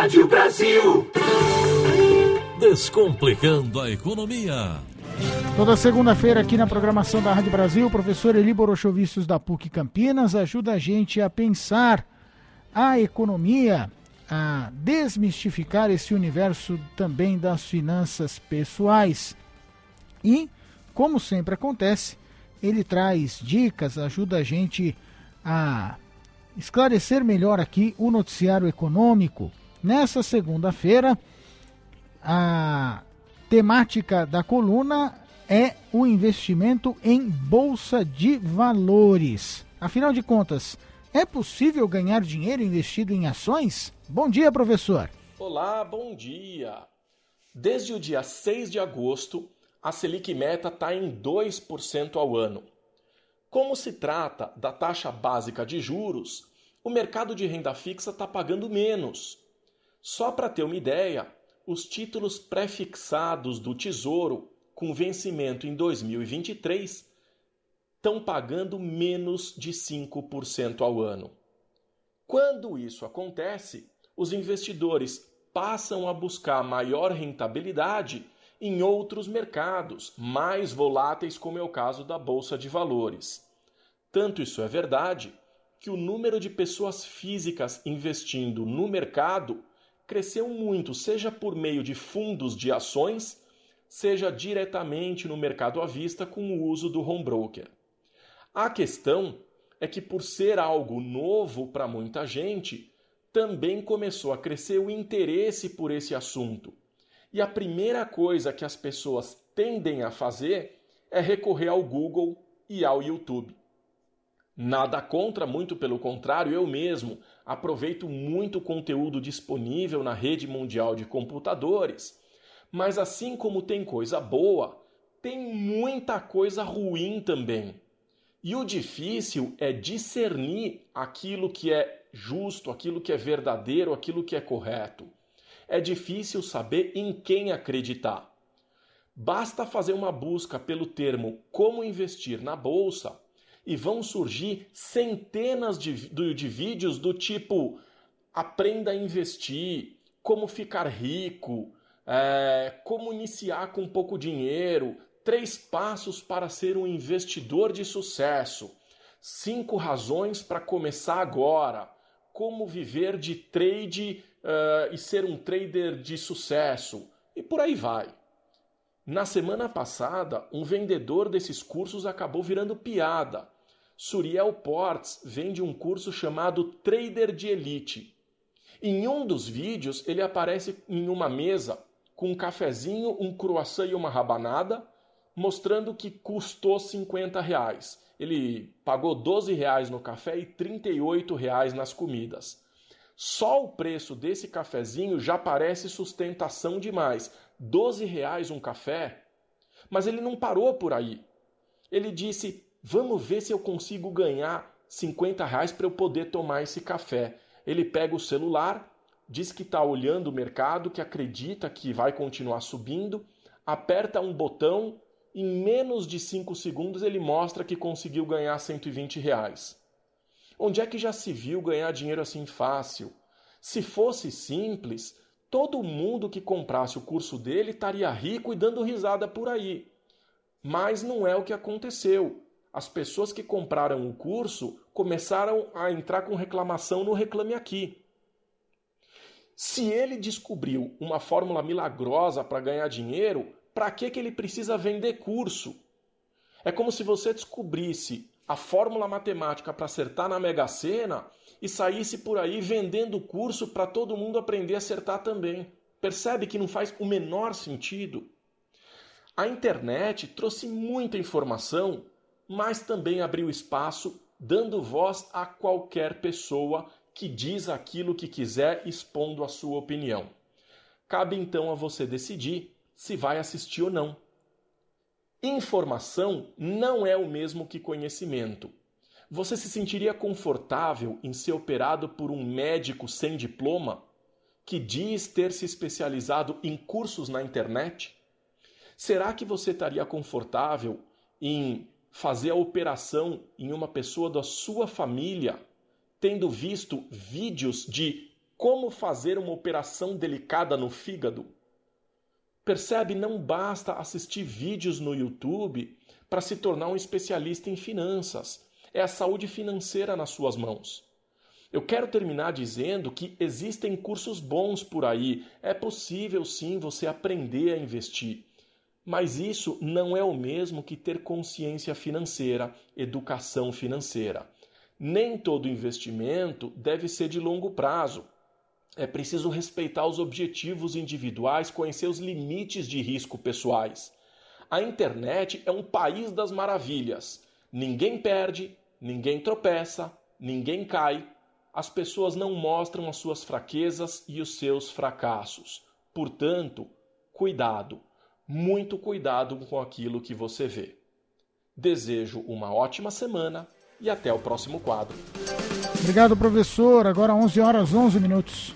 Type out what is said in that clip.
Rádio Brasil. Descomplicando a economia. Toda segunda-feira aqui na programação da Rádio Brasil, o professor Eli Borochovicius da PUC Campinas ajuda a gente a pensar a economia, a desmistificar esse universo também das finanças pessoais. E, como sempre acontece, ele traz dicas, ajuda a gente a esclarecer melhor aqui o noticiário econômico. Nessa segunda-feira, a temática da coluna é o investimento em bolsa de valores. Afinal de contas, é possível ganhar dinheiro investido em ações? Bom dia, professor. Olá, bom dia. Desde o dia 6 de agosto, a Selic Meta está em 2% ao ano. Como se trata da taxa básica de juros, o mercado de renda fixa está pagando menos. Só para ter uma ideia, os títulos pré-fixados do Tesouro, com vencimento em 2023, estão pagando menos de 5% ao ano. Quando isso acontece, os investidores passam a buscar maior rentabilidade em outros mercados mais voláteis, como é o caso da bolsa de valores. Tanto isso é verdade que o número de pessoas físicas investindo no mercado cresceu muito, seja por meio de fundos de ações, seja diretamente no mercado à vista com o uso do home broker. A questão é que, por ser algo novo para muita gente, também começou a crescer o interesse por esse assunto. E a primeira coisa que as pessoas tendem a fazer é recorrer ao Google e ao YouTube. Nada contra, muito pelo contrário, eu mesmo aproveito muito conteúdo disponível na rede mundial de computadores. Mas assim como tem coisa boa, tem muita coisa ruim também. E o difícil é discernir aquilo que é justo, aquilo que é verdadeiro, aquilo que é correto. É difícil saber em quem acreditar. Basta fazer uma busca pelo termo como investir na bolsa e vão surgir centenas de, de vídeos do tipo aprenda a investir, como ficar rico, é, como iniciar com pouco dinheiro, três passos para ser um investidor de sucesso, cinco razões para começar agora, como viver de trade uh, e ser um trader de sucesso, e por aí vai. Na semana passada, um vendedor desses cursos acabou virando piada. Suriel Portes vende um curso chamado Trader de Elite. Em um dos vídeos, ele aparece em uma mesa com um cafezinho, um croissant e uma rabanada, mostrando que custou 50 reais. Ele pagou 12 reais no café e 38 reais nas comidas. Só o preço desse cafezinho já parece sustentação demais. 12 reais um café, mas ele não parou por aí. Ele disse: Vamos ver se eu consigo ganhar 50 reais para eu poder tomar esse café. Ele pega o celular, diz que está olhando o mercado, que acredita que vai continuar subindo, aperta um botão, em menos de 5 segundos ele mostra que conseguiu ganhar 120 reais. Onde é que já se viu ganhar dinheiro assim fácil? Se fosse simples, todo mundo que comprasse o curso dele estaria rico e dando risada por aí. Mas não é o que aconteceu. As pessoas que compraram o curso começaram a entrar com reclamação no Reclame Aqui. Se ele descobriu uma fórmula milagrosa para ganhar dinheiro, para que, que ele precisa vender curso? É como se você descobrisse a fórmula matemática para acertar na Mega Sena e saísse por aí vendendo curso para todo mundo aprender a acertar também. Percebe que não faz o menor sentido? A internet trouxe muita informação, mas também abriu espaço, dando voz a qualquer pessoa que diz aquilo que quiser, expondo a sua opinião. Cabe então a você decidir se vai assistir ou não. Informação não é o mesmo que conhecimento. Você se sentiria confortável em ser operado por um médico sem diploma que diz ter se especializado em cursos na internet? Será que você estaria confortável em fazer a operação em uma pessoa da sua família, tendo visto vídeos de como fazer uma operação delicada no fígado? Percebe, não basta assistir vídeos no YouTube para se tornar um especialista em finanças. É a saúde financeira nas suas mãos. Eu quero terminar dizendo que existem cursos bons por aí. É possível sim você aprender a investir. Mas isso não é o mesmo que ter consciência financeira, educação financeira. Nem todo investimento deve ser de longo prazo. É preciso respeitar os objetivos individuais, conhecer os limites de risco pessoais. A internet é um país das maravilhas. Ninguém perde, ninguém tropeça, ninguém cai. As pessoas não mostram as suas fraquezas e os seus fracassos. Portanto, cuidado, muito cuidado com aquilo que você vê. Desejo uma ótima semana e até o próximo quadro. Obrigado, professor. Agora 11 horas 11 minutos.